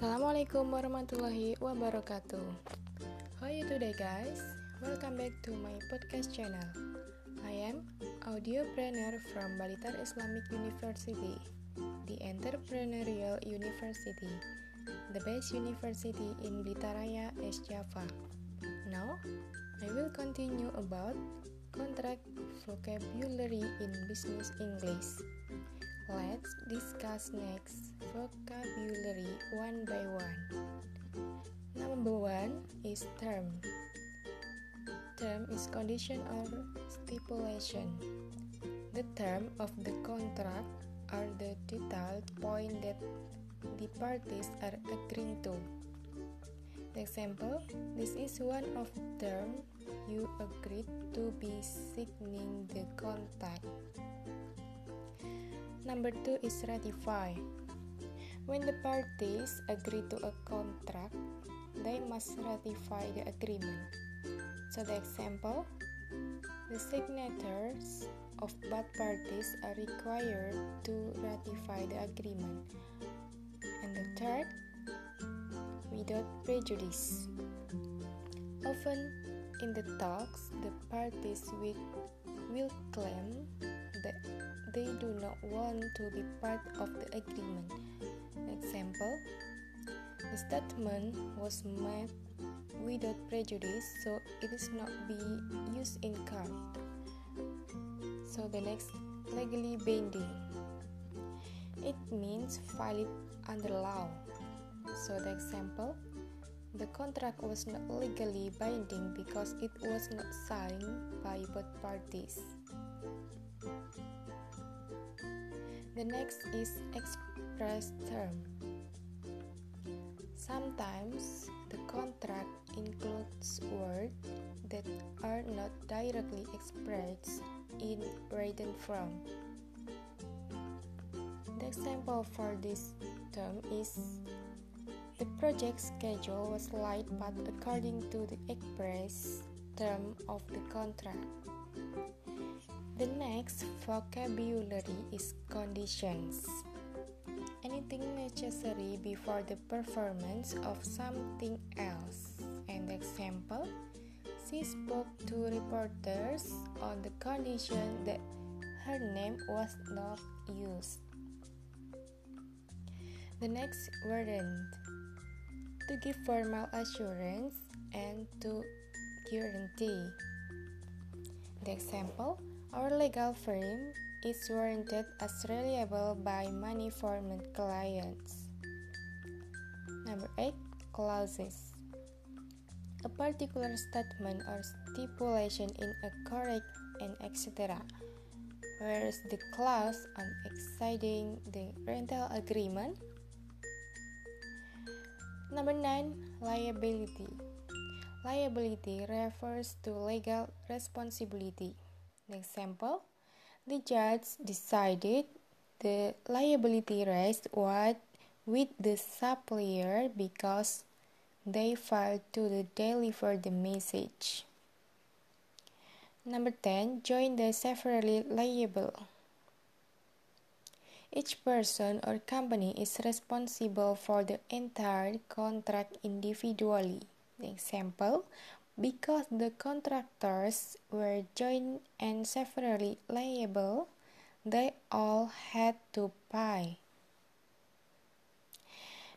Assalamualaikum warahmatullahi wabarakatuh. How are you today, guys? Welcome back to my podcast channel. I am audiopreneur from Balitar Islamic University, the entrepreneurial university, the best university in Blitaraya, East Java. Now, I will continue about contract vocabulary in business English. Let's discuss next vocabulary one by one. Number one is term. Term is condition or stipulation. The term of the contract are the detailed point that the parties are agreeing to. The example, this is one of term you agreed to be signing the contract. Number two is ratify. When the parties agree to a contract, they must ratify the agreement. So, the example the signatures of both parties are required to ratify the agreement. And the third, without prejudice. Often in the talks, the parties will, will claim that they do not want to be part of the agreement. Example The statement was made without prejudice, so it is not be used in court. So the next legally binding. It means valid under law. So the example the contract was not legally binding because it was not signed by both parties. The next is express term. Sometimes the contract includes words that are not directly expressed in written form. The example for this term is the project schedule was laid but according to the express term of the contract. The next vocabulary is conditions. Anything necessary before the performance of something else. An example, she spoke to reporters on the condition that her name was not used. The next warrant to give formal assurance and to guarantee. The example our legal firm is warranted as reliable by many former clients. Number 8. Clauses A particular statement or stipulation in a correct and etc. Whereas the clause on exceeding the rental agreement. Number 9. Liability Liability refers to legal responsibility. Example, the judge decided the liability rests what with the supplier because they failed to deliver the message. Number 10. Joint and severally liable. Each person or company is responsible for the entire contract individually. Example, because the contractors were joint and severally liable, they all had to pay.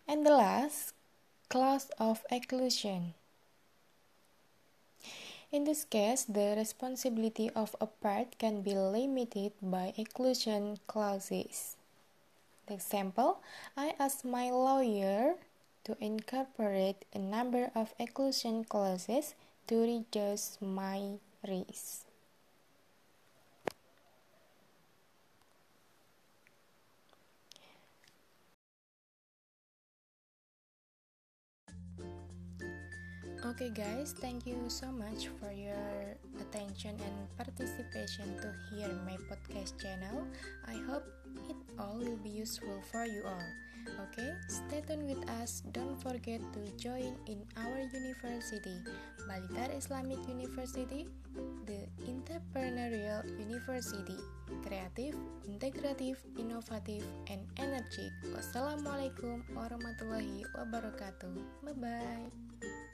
And the last, clause of exclusion. In this case, the responsibility of a part can be limited by exclusion clauses. The example, I asked my lawyer to incorporate a number of exclusion clauses to reduce my risk. Okay, guys, thank you so much for your attention and participation to hear my podcast channel. I hope it all will be useful for you all. Okay, stay tuned with us. Don't forget to join in our university, Balitar Islamic University, the entrepreneurial university, kreatif, integratif, inovatif, and energetic. Wassalamualaikum warahmatullahi wabarakatuh. Bye bye.